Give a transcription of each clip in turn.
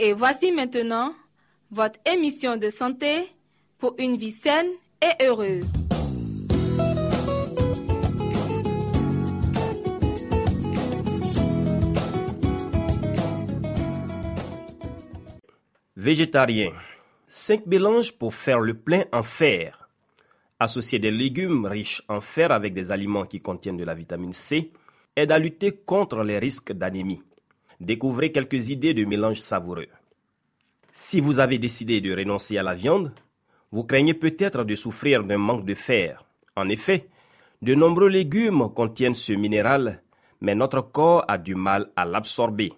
Et voici maintenant votre émission de santé pour une vie saine et heureuse. Végétarien. 5 mélanges pour faire le plein en fer. Associer des légumes riches en fer avec des aliments qui contiennent de la vitamine C aide à lutter contre les risques d'anémie. Découvrez quelques idées de mélanges savoureux. Si vous avez décidé de renoncer à la viande, vous craignez peut-être de souffrir d'un manque de fer. En effet, de nombreux légumes contiennent ce minéral, mais notre corps a du mal à l'absorber.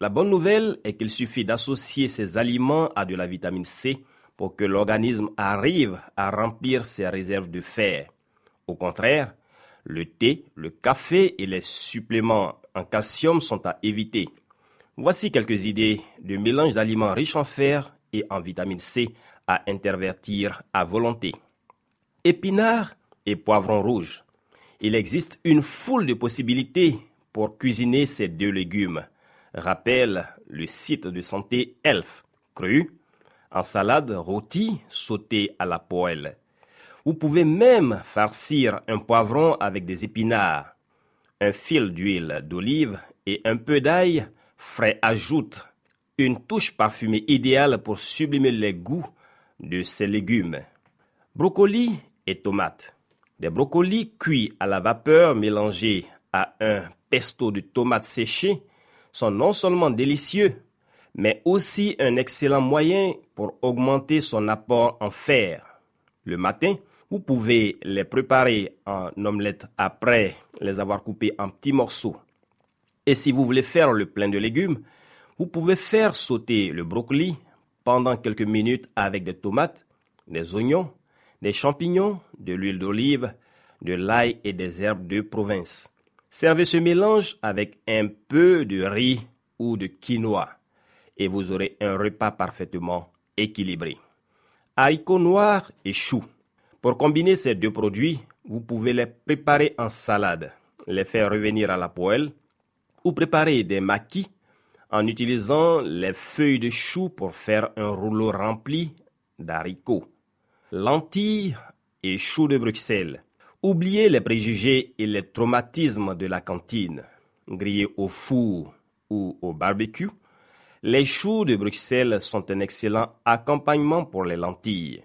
La bonne nouvelle est qu'il suffit d'associer ces aliments à de la vitamine C pour que l'organisme arrive à remplir ses réserves de fer. Au contraire, le thé, le café et les suppléments en calcium sont à éviter. Voici quelques idées de mélange d'aliments riches en fer et en vitamine C à intervertir à volonté. Épinards et poivrons rouges. Il existe une foule de possibilités pour cuisiner ces deux légumes. Rappelle le site de santé Elf. Cru, en salade rôtie, sautée à la poêle. Vous pouvez même farcir un poivron avec des épinards. Un fil d'huile d'olive et un peu d'ail frais ajoute une touche parfumée idéale pour sublimer les goûts de ces légumes. Brocoli et tomates. Des brocolis cuits à la vapeur mélangés à un pesto de tomates séchées sont non seulement délicieux, mais aussi un excellent moyen pour augmenter son apport en fer. Le matin, vous pouvez les préparer en omelette après les avoir coupés en petits morceaux. Et si vous voulez faire le plein de légumes, vous pouvez faire sauter le brocoli pendant quelques minutes avec des tomates, des oignons, des champignons, de l'huile d'olive, de l'ail et des herbes de province. Servez ce mélange avec un peu de riz ou de quinoa et vous aurez un repas parfaitement équilibré. Haricots noirs et choux. Pour combiner ces deux produits, vous pouvez les préparer en salade, les faire revenir à la poêle ou préparer des maquis en utilisant les feuilles de chou pour faire un rouleau rempli d'haricots. Lentilles et choux de Bruxelles. Oubliez les préjugés et les traumatismes de la cantine. Grillés au four ou au barbecue, les choux de Bruxelles sont un excellent accompagnement pour les lentilles.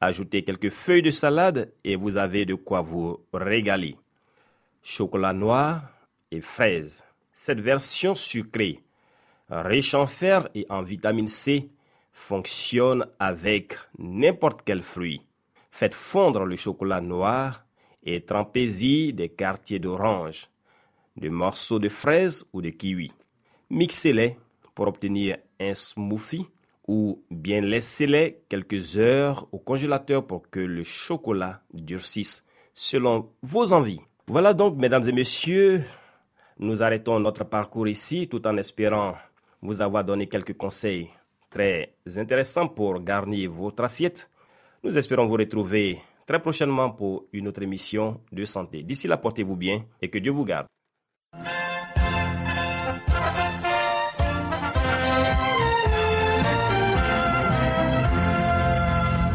Ajoutez quelques feuilles de salade et vous avez de quoi vous régaler. Chocolat noir et fraises. Cette version sucrée, riche en fer et en vitamine C, fonctionne avec n'importe quel fruit. Faites fondre le chocolat noir et trempez-y des quartiers d'orange, de morceaux de fraises ou de kiwi. Mixez-les pour obtenir un smoothie ou bien laissez-les quelques heures au congélateur pour que le chocolat durcisse selon vos envies. Voilà donc, mesdames et messieurs, nous arrêtons notre parcours ici tout en espérant vous avoir donné quelques conseils très intéressants pour garnir votre assiette. Nous espérons vous retrouver très prochainement pour une autre émission de santé. D'ici là, portez-vous bien et que Dieu vous garde.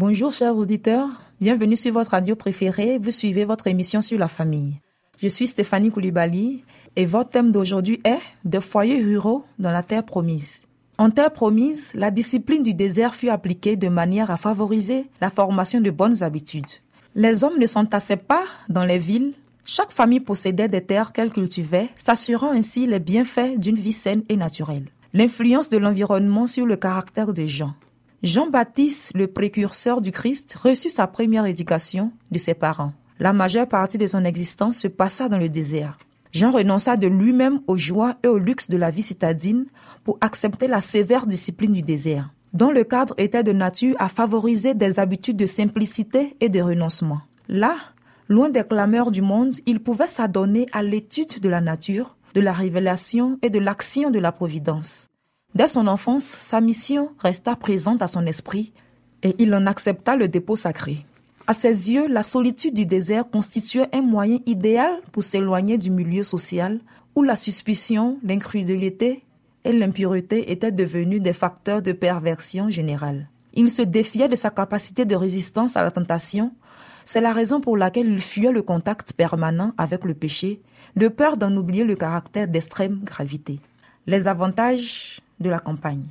Bonjour chers auditeurs, bienvenue sur votre radio préférée, vous suivez votre émission sur la famille. Je suis Stéphanie Koulibaly et votre thème d'aujourd'hui est De foyers ruraux dans la terre promise. En terre promise, la discipline du désert fut appliquée de manière à favoriser la formation de bonnes habitudes. Les hommes ne s'entassaient pas dans les villes, chaque famille possédait des terres qu'elle cultivait, s'assurant ainsi les bienfaits d'une vie saine et naturelle. L'influence de l'environnement sur le caractère des gens. Jean-Baptiste, le précurseur du Christ, reçut sa première éducation de ses parents. La majeure partie de son existence se passa dans le désert. Jean renonça de lui-même aux joies et au luxe de la vie citadine pour accepter la sévère discipline du désert, dont le cadre était de nature à favoriser des habitudes de simplicité et de renoncement. Là, loin des clameurs du monde, il pouvait s'adonner à l'étude de la nature, de la révélation et de l'action de la providence. Dès son enfance, sa mission resta présente à son esprit et il en accepta le dépôt sacré. À ses yeux, la solitude du désert constituait un moyen idéal pour s'éloigner du milieu social où la suspicion, l'incrédulité et l'impureté étaient devenus des facteurs de perversion générale. Il se défiait de sa capacité de résistance à la tentation. C'est la raison pour laquelle il fuyait le contact permanent avec le péché, de peur d'en oublier le caractère d'extrême gravité. Les avantages de la campagne.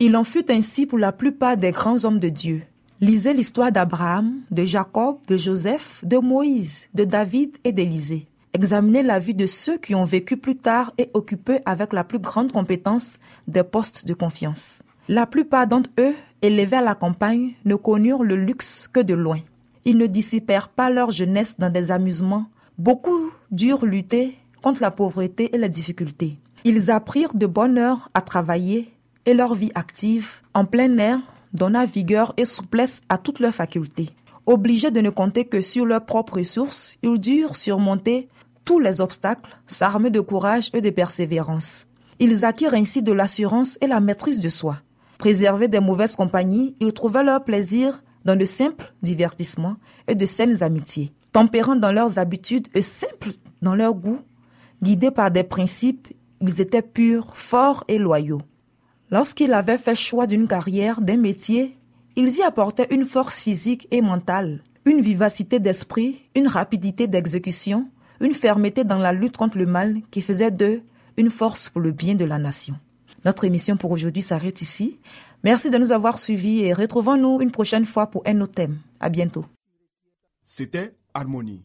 Il en fut ainsi pour la plupart des grands hommes de Dieu. Lisez l'histoire d'Abraham, de Jacob, de Joseph, de Moïse, de David et d'Élisée. Examinez la vie de ceux qui ont vécu plus tard et occupé avec la plus grande compétence des postes de confiance. La plupart d'entre eux, élevés à la campagne, ne connurent le luxe que de loin. Ils ne dissipèrent pas leur jeunesse dans des amusements. Beaucoup durent lutter contre la pauvreté et la difficulté. Ils apprirent de bonne heure à travailler et leur vie active en plein air donna vigueur et souplesse à toutes leurs facultés. Obligés de ne compter que sur leurs propres ressources, ils durent surmonter tous les obstacles, s'armer de courage et de persévérance. Ils acquirent ainsi de l'assurance et la maîtrise de soi. Préservés des mauvaises compagnies, ils trouvaient leur plaisir dans de simples divertissements et de saines amitiés. Tempérants dans leurs habitudes et simples dans leur goût, guidés par des principes ils étaient purs, forts et loyaux. Lorsqu'ils avaient fait choix d'une carrière, d'un métier, ils y apportaient une force physique et mentale, une vivacité d'esprit, une rapidité d'exécution, une fermeté dans la lutte contre le mal qui faisait d'eux une force pour le bien de la nation. Notre émission pour aujourd'hui s'arrête ici. Merci de nous avoir suivis et retrouvons-nous une prochaine fois pour un autre thème. À bientôt. C'était Harmonie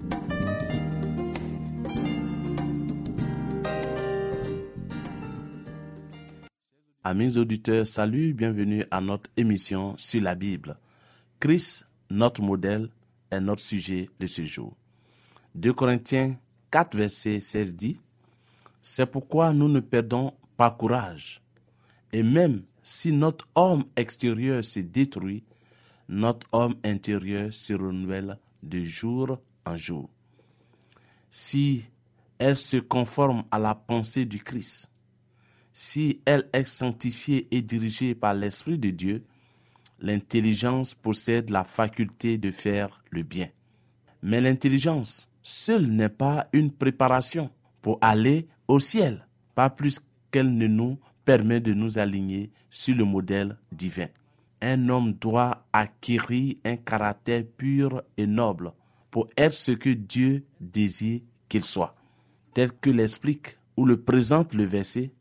Amis auditeurs, salut, bienvenue à notre émission sur la Bible. Christ, notre modèle, est notre sujet de ce jour. 2 Corinthiens 4, verset 16 dit, C'est pourquoi nous ne perdons pas courage. Et même si notre homme extérieur se détruit, notre homme intérieur se renouvelle de jour en jour. Si elle se conforme à la pensée du Christ, si elle est sanctifiée et dirigée par l'Esprit de Dieu, l'intelligence possède la faculté de faire le bien. Mais l'intelligence seule n'est pas une préparation pour aller au ciel, pas plus qu'elle ne nous permet de nous aligner sur le modèle divin. un homme doit acquérir un caractère pur et noble pour être ce que Dieu désire qu'il soit. Tel que l'explique ou le présente le verset,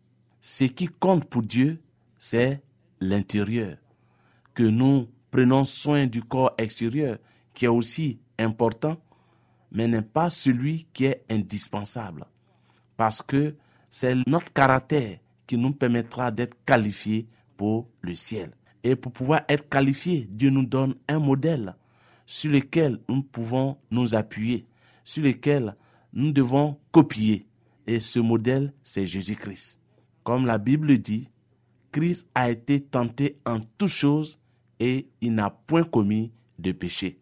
ce qui compte pour Dieu, c'est l'intérieur. Que nous prenons soin du corps extérieur, qui est aussi important, mais n'est pas celui qui est indispensable. Parce que c'est notre caractère qui nous permettra d'être qualifiés pour le ciel. Et pour pouvoir être qualifiés, Dieu nous donne un modèle sur lequel nous pouvons nous appuyer, sur lequel nous devons copier. Et ce modèle, c'est Jésus-Christ. Comme la Bible dit, Christ a été tenté en toutes choses et il n'a point commis de péché.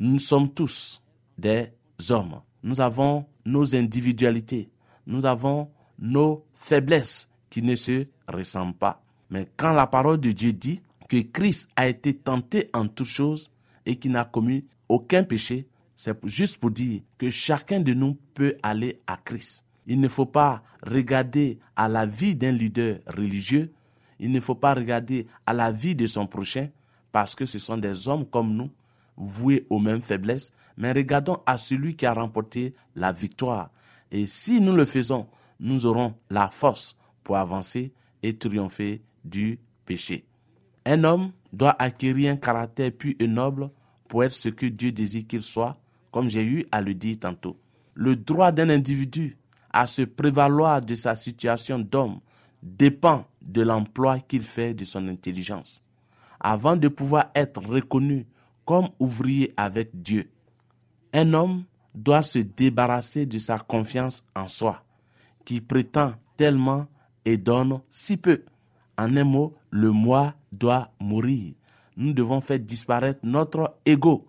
Nous sommes tous des hommes. Nous avons nos individualités. Nous avons nos faiblesses qui ne se ressemblent pas. Mais quand la parole de Dieu dit que Christ a été tenté en toutes choses et qu'il n'a commis aucun péché, c'est juste pour dire que chacun de nous peut aller à Christ. Il ne faut pas regarder à la vie d'un leader religieux, il ne faut pas regarder à la vie de son prochain, parce que ce sont des hommes comme nous, voués aux mêmes faiblesses, mais regardons à celui qui a remporté la victoire. Et si nous le faisons, nous aurons la force pour avancer et triompher du péché. Un homme doit acquérir un caractère pur et noble pour être ce que Dieu désire qu'il soit, comme j'ai eu à le dire tantôt. Le droit d'un individu à se prévaloir de sa situation d'homme dépend de l'emploi qu'il fait de son intelligence. Avant de pouvoir être reconnu comme ouvrier avec Dieu, un homme doit se débarrasser de sa confiance en soi, qui prétend tellement et donne si peu. En un mot, le moi doit mourir. Nous devons faire disparaître notre ego.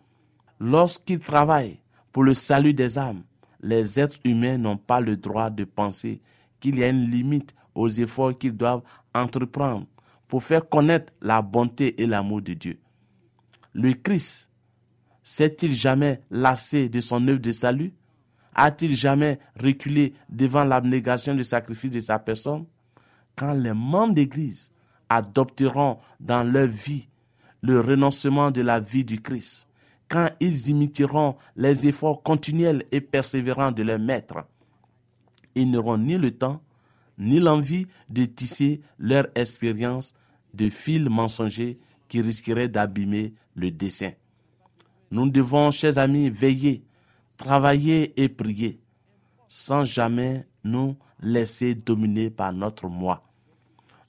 Lorsqu'il travaille pour le salut des âmes, les êtres humains n'ont pas le droit de penser qu'il y a une limite aux efforts qu'ils doivent entreprendre pour faire connaître la bonté et l'amour de Dieu. Le Christ s'est-il jamais lassé de son œuvre de salut? A-t-il jamais reculé devant l'abnégation du sacrifice de sa personne? Quand les membres d'Église adopteront dans leur vie le renoncement de la vie du Christ, quand ils imiteront les efforts continuels et persévérants de leur maître, ils n'auront ni le temps, ni l'envie de tisser leur expérience de fils mensongers qui risqueraient d'abîmer le dessin. Nous devons, chers amis, veiller, travailler et prier, sans jamais nous laisser dominer par notre moi.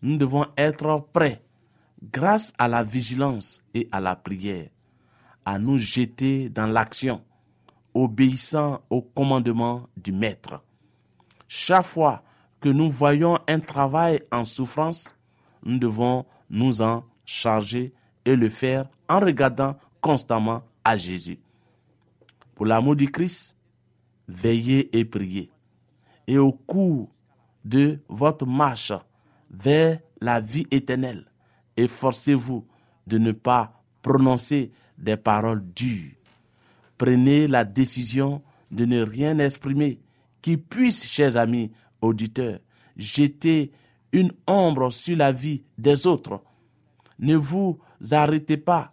Nous devons être prêts, grâce à la vigilance et à la prière, à nous jeter dans l'action, obéissant au commandement du Maître. Chaque fois que nous voyons un travail en souffrance, nous devons nous en charger et le faire en regardant constamment à Jésus. Pour l'amour du Christ, veillez et priez. Et au cours de votre marche vers la vie éternelle, efforcez-vous de ne pas prononcer des paroles dures. Prenez la décision de ne rien exprimer qui puisse, chers amis auditeurs, jeter une ombre sur la vie des autres. Ne vous arrêtez pas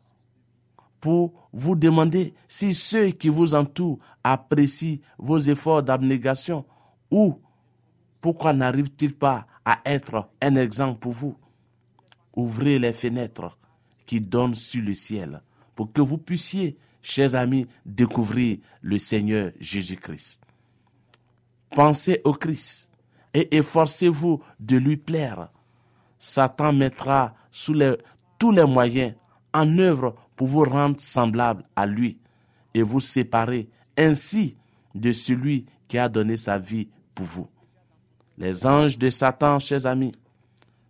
pour vous demander si ceux qui vous entourent apprécient vos efforts d'abnégation ou pourquoi n'arrive-t-il pas à être un exemple pour vous? Ouvrez les fenêtres qui donnent sur le ciel pour que vous puissiez, chers amis, découvrir le Seigneur Jésus-Christ. Pensez au Christ et efforcez-vous de lui plaire. Satan mettra sous tous les moyens en œuvre pour vous rendre semblable à lui et vous séparer ainsi de celui qui a donné sa vie pour vous. Les anges de Satan, chers amis,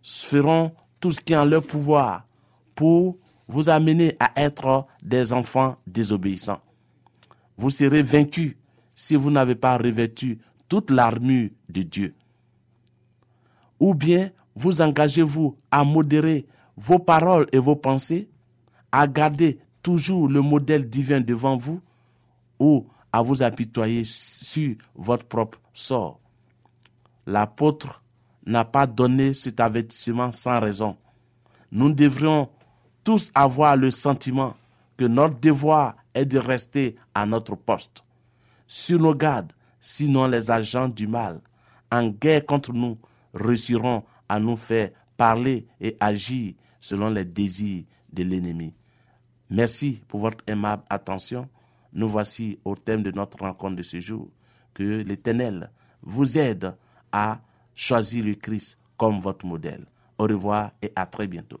feront tout ce qui est en leur pouvoir pour vous amener à être des enfants désobéissants. Vous serez vaincus si vous n'avez pas revêtu toute l'armure de Dieu. Ou bien vous engagez-vous à modérer vos paroles et vos pensées, à garder toujours le modèle divin devant vous, ou à vous apitoyer sur votre propre sort. L'apôtre n'a pas donné cet avertissement sans raison. Nous devrions tous avoir le sentiment que notre devoir est de rester à notre poste, sur nos gardes, sinon les agents du mal, en guerre contre nous, réussiront à nous faire parler et agir selon les désirs de l'ennemi. Merci pour votre aimable attention. Nous voici au thème de notre rencontre de ce jour. Que l'Éternel vous aide à choisir le Christ comme votre modèle. Au revoir et à très bientôt.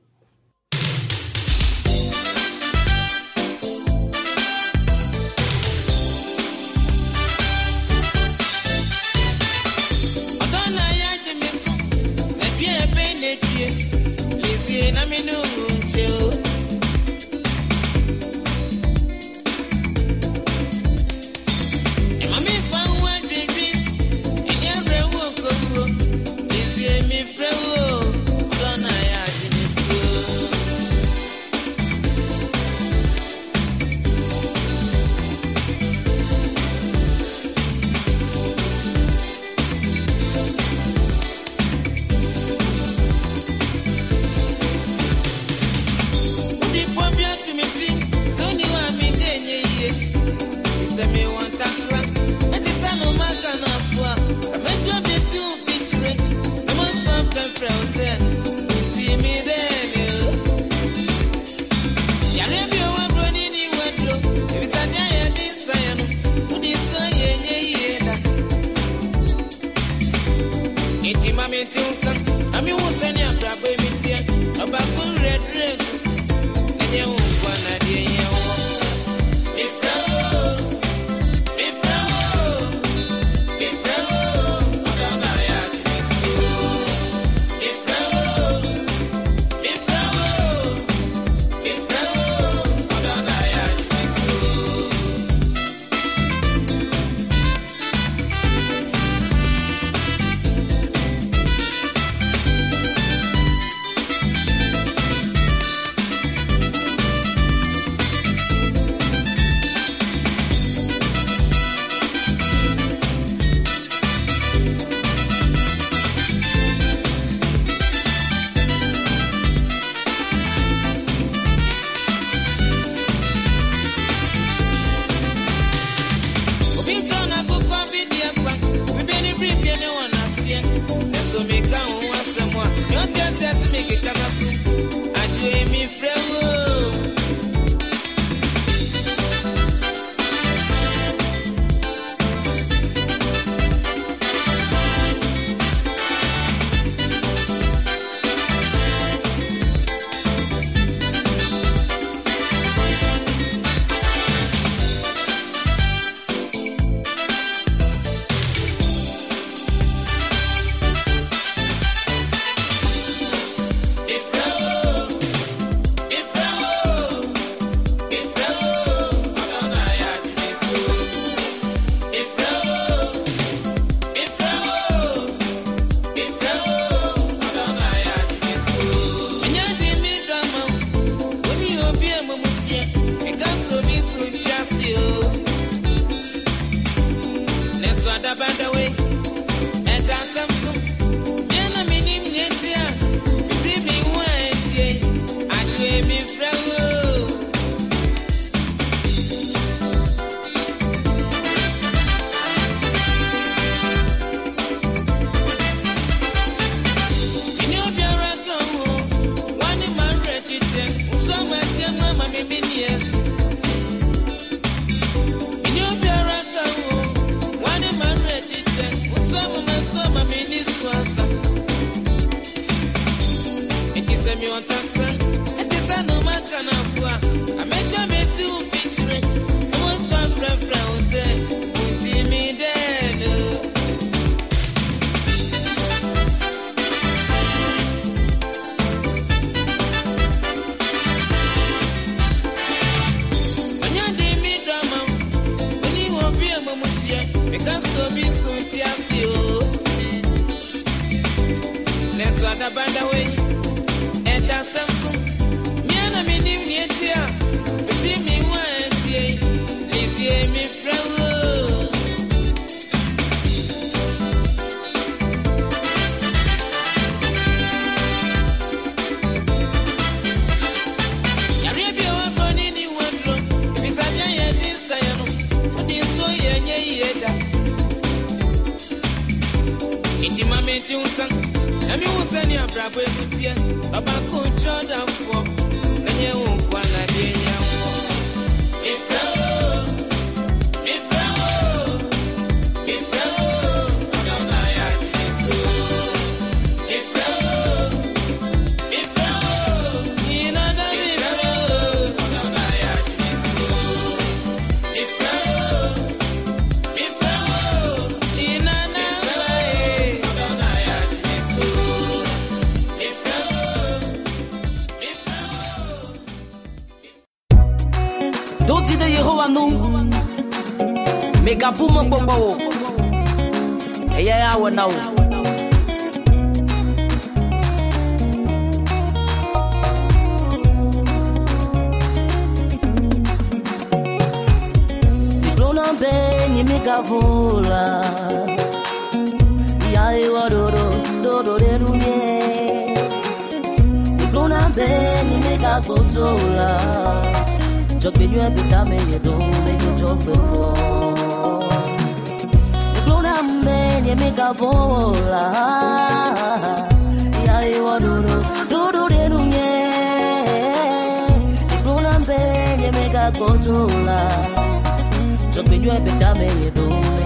dojide yehowa nu megabu mɔgbɔgbɔ wo eya ya wɔ na wo. benyi mikavula yaiwa dodo dodo rerumye ikluna benyi mikagbodzula Jogbenywe bitame yedo Mejo jogbe fo Neglona mbenye meka vola Yari waduru Dudu denu nye Neglona mbenye meka kotola Jogbenywe bitame yedo Mejo jogbe fo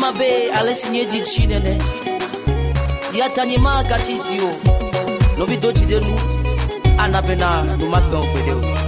mabe alesinyeji chinene ya tanyima katizio novito jidenu anabena numatbɛ ogbedeo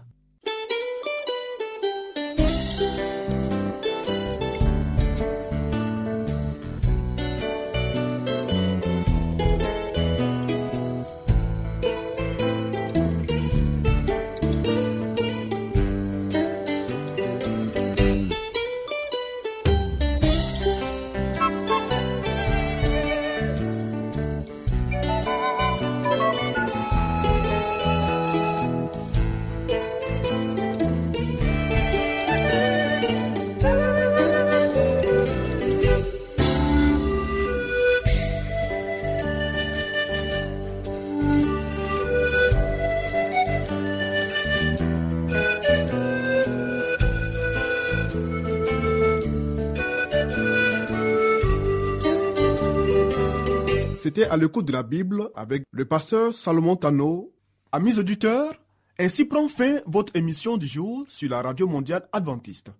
À l'écoute de la Bible avec le pasteur Salomon Tano. Amis auditeurs, ainsi prend fin votre émission du jour sur la radio mondiale adventiste.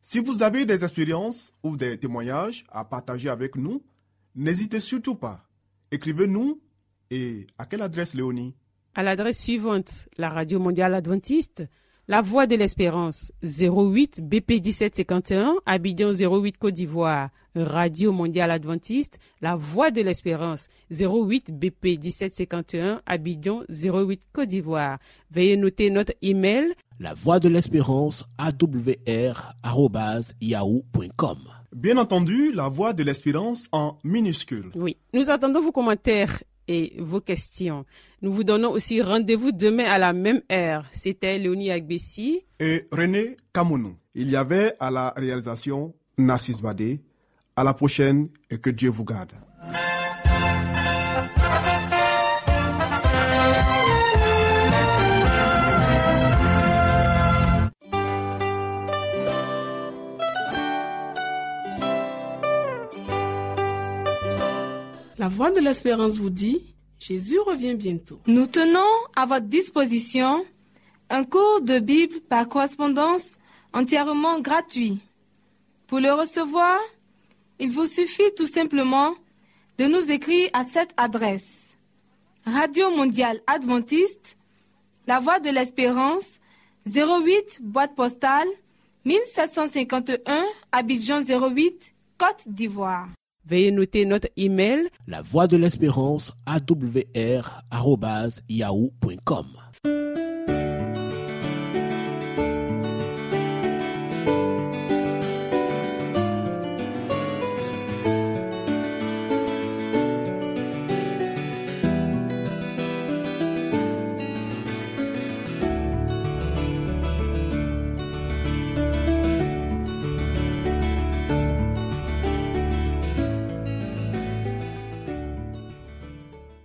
Si vous avez des expériences ou des témoignages à partager avec nous, n'hésitez surtout pas. Écrivez-nous et à quelle adresse Léonie? À l'adresse suivante la Radio Mondiale Adventiste, La Voix de l'Espérance, 08 BP 1751, Abidjan 08 Côte d'Ivoire. Radio Mondiale Adventiste, La Voix de l'Espérance, 08 BP 1751, Abidjan 08 Côte d'Ivoire. Veuillez noter notre email La voix de l'espérance awr@yahoo.com. Bien entendu, la voix de l'espérance en minuscule. Oui, nous attendons vos commentaires et vos questions. Nous vous donnons aussi rendez-vous demain à la même heure. C'était Léonie Agbessi. Et René Kamounou. Il y avait à la réalisation Nassis Badé. À la prochaine et que Dieu vous garde. La voix de l'espérance vous dit, Jésus revient bientôt. Nous tenons à votre disposition un cours de Bible par correspondance entièrement gratuit. Pour le recevoir, il vous suffit tout simplement de nous écrire à cette adresse. Radio Mondiale Adventiste, La Voix de l'Espérance, 08 boîte postale 1751 Abidjan 08 Côte d'Ivoire. Veuillez noter notre email La voix de l'espérance awr@yahoo.com.